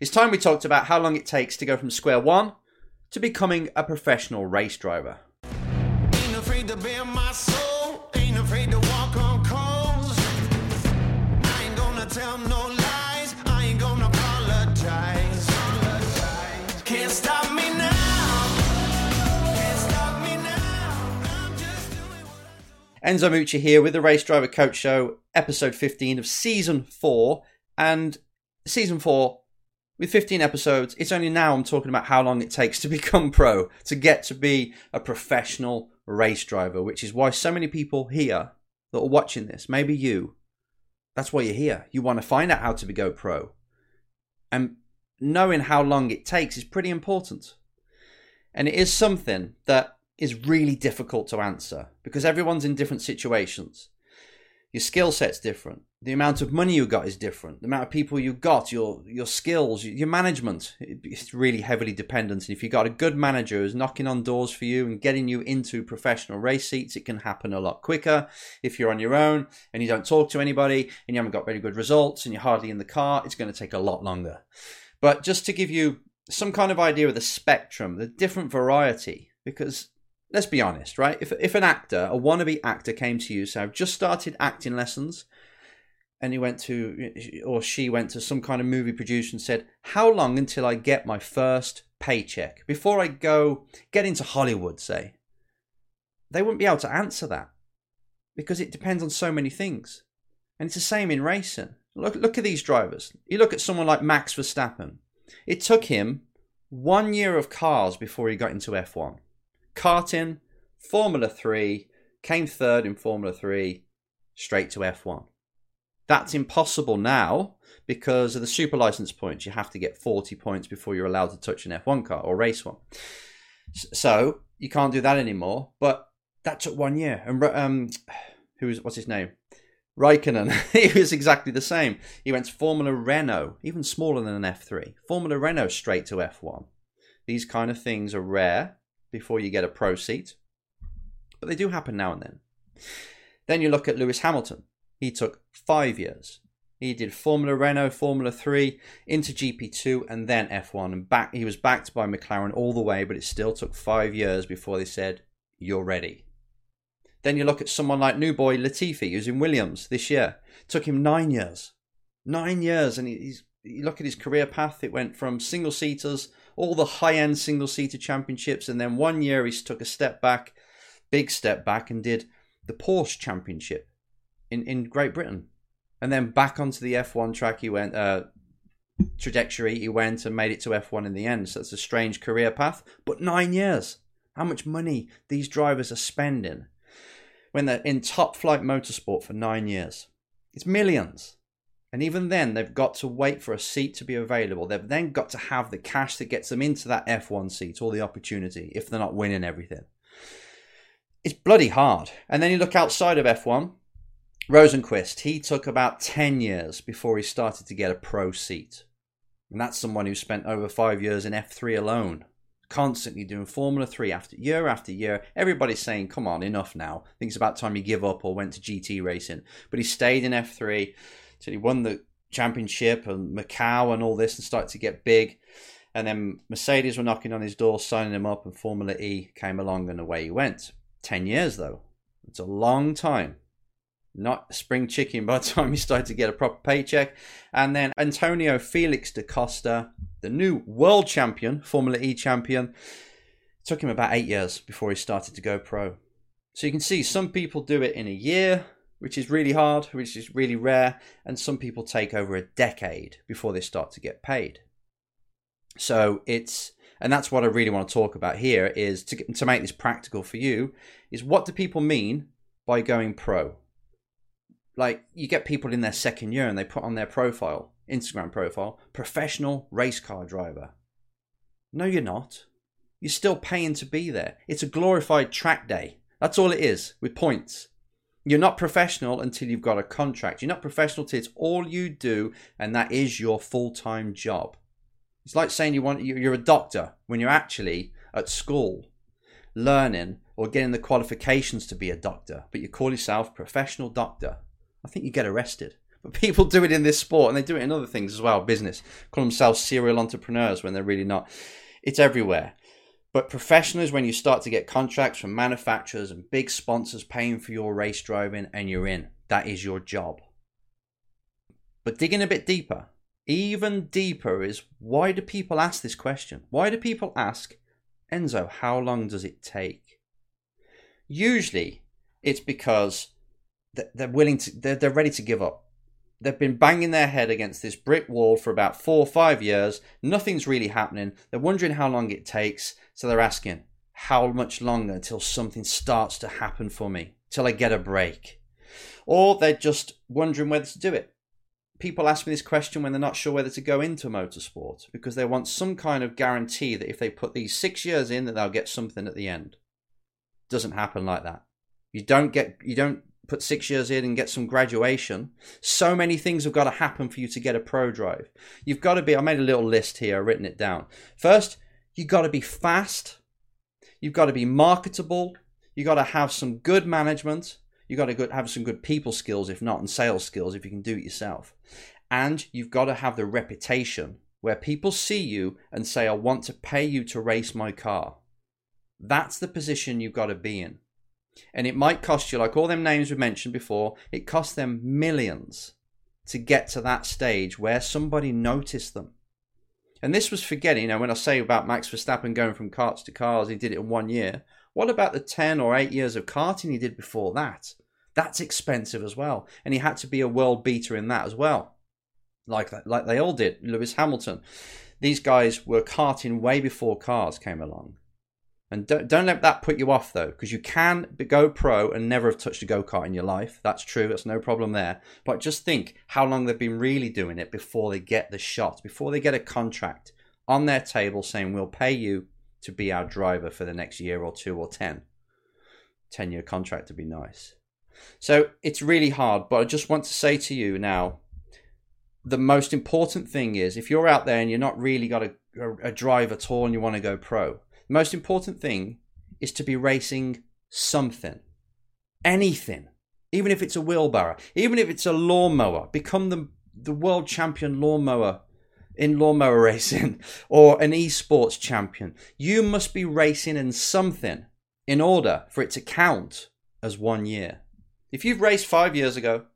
It's time we talked about how long it takes to go from square one to becoming a professional race driver. Ain't afraid to bare my soul. Ain't afraid to walk on coals. I ain't gonna tell no lies. I ain't gonna apologize. Can't stop me now. Can't stop me now. I'm just doing what Enzo Mucci here with the Race Driver Coach Show, episode 15 of season 4. And season 4, with 15 episodes, it's only now I'm talking about how long it takes to become pro, to get to be a professional race driver, which is why so many people here that are watching this, maybe you, that's why you're here. You want to find out how to go pro. And knowing how long it takes is pretty important. And it is something that is really difficult to answer because everyone's in different situations. Your skill set's different. The amount of money you got is different. The amount of people you got, your your skills, your management, it's really heavily dependent. And if you've got a good manager who's knocking on doors for you and getting you into professional race seats, it can happen a lot quicker. If you're on your own and you don't talk to anybody and you haven't got very good results and you're hardly in the car, it's going to take a lot longer. But just to give you some kind of idea of the spectrum, the different variety, because let's be honest, right? If if an actor, a wannabe actor, came to you, so I've just started acting lessons, and he went to or she went to some kind of movie producer and said, "How long until I get my first paycheck before I go get into Hollywood?" Say, they wouldn't be able to answer that because it depends on so many things, and it's the same in racing. Look look at these drivers. You look at someone like Max Verstappen. It took him one year of cars before he got into F1 karting, Formula 3, came third in Formula 3, straight to F1. That's impossible now because of the super license points. You have to get 40 points before you're allowed to touch an F1 car or race one. So you can't do that anymore. But that took one year. And um, who was what's his name? Raikkonen. he was exactly the same. He went to Formula Renault, even smaller than an F3. Formula Renault straight to F1. These kind of things are rare before you get a pro seat, but they do happen now and then. Then you look at Lewis Hamilton. He took five years. He did Formula Renault, Formula 3, into GP2, and then F1. And back he was backed by McLaren all the way, but it still took five years before they said, You're ready. Then you look at someone like new boy Latifi, who's in Williams this year. took him nine years. Nine years, and he's you look at his career path, it went from single seaters, all the high end single seater championships, and then one year he took a step back, big step back, and did the Porsche Championship in, in Great Britain. And then back onto the F1 track he went, uh, trajectory he went and made it to F1 in the end. So that's a strange career path, but nine years. How much money these drivers are spending when they're in top flight motorsport for nine years? It's millions. And even then, they've got to wait for a seat to be available. They've then got to have the cash that gets them into that F1 seat or the opportunity if they're not winning everything. It's bloody hard. And then you look outside of F1, Rosenqvist, he took about 10 years before he started to get a pro seat. And that's someone who spent over five years in F3 alone, constantly doing Formula 3 after year after year. Everybody's saying, come on, enough now. I think it's about time you give up or went to GT racing. But he stayed in F3 till he won the championship and Macau and all this and started to get big. And then Mercedes were knocking on his door, signing him up, and Formula E came along and away he went. 10 years though. It's a long time. Not spring chicken by the time he started to get a proper paycheck. And then Antonio Felix da Costa, the new world champion, Formula E champion, took him about eight years before he started to go pro. So you can see some people do it in a year, which is really hard, which is really rare, and some people take over a decade before they start to get paid. So it's and that's what I really want to talk about here is to to make this practical for you is what do people mean by going pro? Like you get people in their second year and they put on their profile, Instagram profile, professional race car driver. No, you're not. You're still paying to be there. It's a glorified track day. That's all it is with points. You're not professional until you've got a contract. You're not professional till it's all you do, and that is your full time job. It's like saying you want you're a doctor when you're actually at school learning or getting the qualifications to be a doctor, but you call yourself professional doctor. I think you get arrested. But people do it in this sport and they do it in other things as well, business. Call themselves serial entrepreneurs when they're really not. It's everywhere. But professionals, when you start to get contracts from manufacturers and big sponsors paying for your race driving and you're in, that is your job. But digging a bit deeper, even deeper is why do people ask this question? Why do people ask, Enzo, how long does it take? Usually it's because they're willing to, they're, they're ready to give up. They've been banging their head against this brick wall for about four or five years. Nothing's really happening. They're wondering how long it takes. So they're asking, how much longer until something starts to happen for me? Till I get a break? Or they're just wondering whether to do it people ask me this question when they're not sure whether to go into motorsport because they want some kind of guarantee that if they put these six years in that they'll get something at the end doesn't happen like that you don't get you don't put six years in and get some graduation so many things have got to happen for you to get a pro drive you've got to be i made a little list here i've written it down first you've got to be fast you've got to be marketable you've got to have some good management You've got to have some good people skills, if not, and sales skills if you can do it yourself. And you've got to have the reputation where people see you and say, I want to pay you to race my car. That's the position you've got to be in. And it might cost you, like all them names we mentioned before, it costs them millions to get to that stage where somebody noticed them. And this was forgetting, you know, when I say about Max Verstappen going from karts to cars, he did it in one year. What about the 10 or 8 years of karting he did before that? That's expensive as well. And he had to be a world beater in that as well. Like like they all did. Lewis Hamilton. These guys were karting way before cars came along. And don't, don't let that put you off though, because you can go pro and never have touched a go kart in your life. That's true. That's no problem there. But just think how long they've been really doing it before they get the shot, before they get a contract on their table saying, we'll pay you to be our driver for the next year or two or 10. 10 year contract would be nice. So it's really hard, but I just want to say to you now the most important thing is if you're out there and you're not really got a, a, a drive at all and you want to go pro, the most important thing is to be racing something, anything, even if it's a wheelbarrow, even if it's a lawnmower, become the, the world champion lawnmower in lawnmower racing or an esports champion. You must be racing in something in order for it to count as one year. If you've raced five years ago,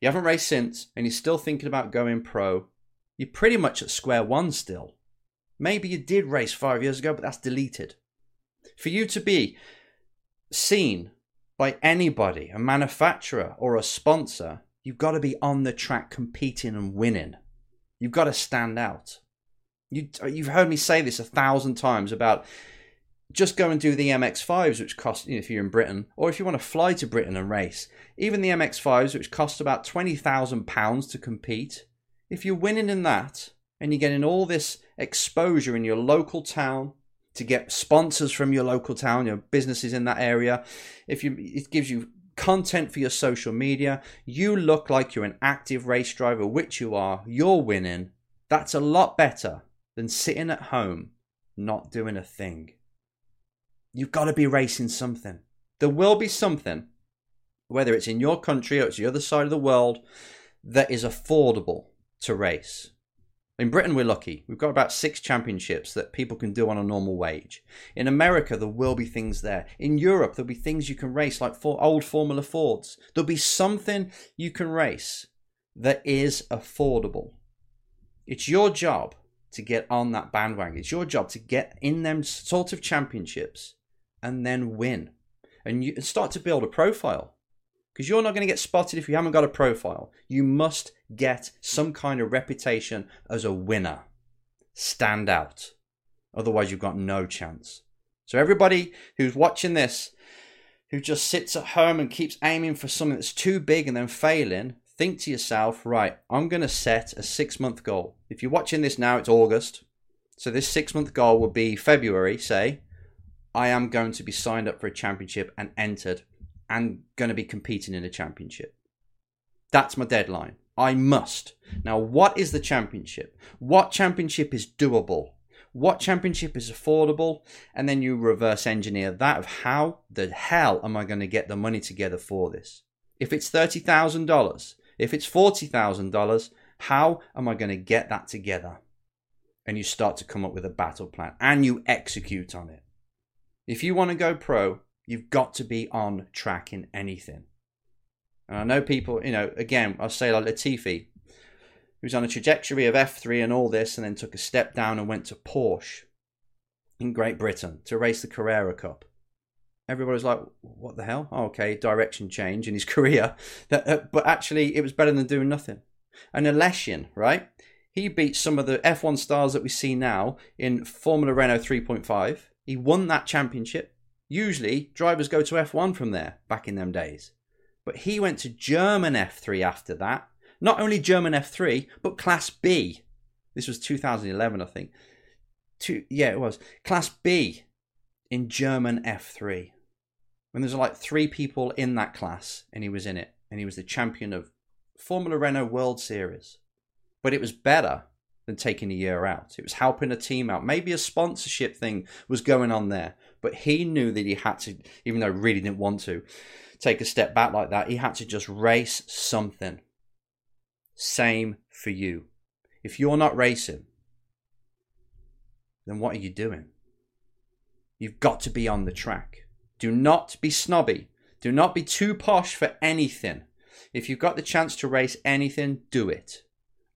you haven't raced since, and you're still thinking about going pro, you're pretty much at square one still. Maybe you did race five years ago, but that's deleted. For you to be seen by anybody, a manufacturer or a sponsor, you've got to be on the track competing and winning. You've got to stand out. You, you've heard me say this a thousand times about just go and do the MX5s, which cost, you know, if you're in Britain, or if you want to fly to Britain and race, even the MX5s, which cost about £20,000 to compete, if you're winning in that and you're getting all this exposure in your local town to get sponsors from your local town, your businesses in that area, if you, it gives you content for your social media, you look like you're an active race driver, which you are, you're winning. That's a lot better than sitting at home not doing a thing. You've got to be racing something. There will be something, whether it's in your country or it's the other side of the world, that is affordable to race. In Britain, we're lucky. We've got about six championships that people can do on a normal wage. In America, there will be things there. In Europe, there'll be things you can race, like for old Formula Fords. There'll be something you can race that is affordable. It's your job to get on that bandwagon. It's your job to get in them sort of championships and then win. And you start to build a profile because you're not going to get spotted if you haven't got a profile. You must get some kind of reputation as a winner. Stand out. Otherwise, you've got no chance. So, everybody who's watching this, who just sits at home and keeps aiming for something that's too big and then failing, think to yourself, right, I'm going to set a six month goal. If you're watching this now, it's August. So, this six month goal will be February, say. I am going to be signed up for a championship and entered and going to be competing in a championship. That's my deadline. I must. Now, what is the championship? What championship is doable? What championship is affordable? And then you reverse engineer that of how the hell am I going to get the money together for this? If it's $30,000 If it's $40,000, how am I going to get that together? And you start to come up with a battle plan and you execute on it. If you want to go pro, you've got to be on track in anything. And I know people, you know, again, I'll say like Latifi, he was on a trajectory of F3 and all this, and then took a step down and went to Porsche in Great Britain to race the Carrera Cup. Everybody's like, what the hell? Oh, okay, direction change in his career. But actually, it was better than doing nothing. And Aleshin, right? He beat some of the F1 stars that we see now in Formula Renault 3.5. He won that championship. Usually, drivers go to F1 from there back in them days. But he went to German F3 after that. Not only German F3, but Class B. This was 2011, I think. Two, yeah, it was. Class B in German F3. When there's like three people in that class, and he was in it, and he was the champion of Formula Renault World Series. But it was better than taking a year out. It was helping a team out. Maybe a sponsorship thing was going on there, but he knew that he had to, even though he really didn't want to, take a step back like that. He had to just race something. Same for you. If you're not racing, then what are you doing? You've got to be on the track. Do not be snobby. Do not be too posh for anything. If you've got the chance to race anything, do it.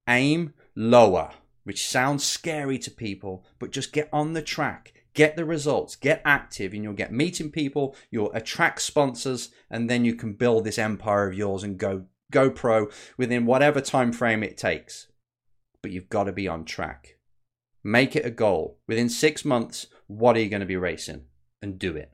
Aim lower, which sounds scary to people, but just get on the track, get the results, get active, and you'll get meeting people, you'll attract sponsors, and then you can build this empire of yours and go go pro within whatever time frame it takes. But you've got to be on track. Make it a goal. Within six months, what are you going to be racing? And do it.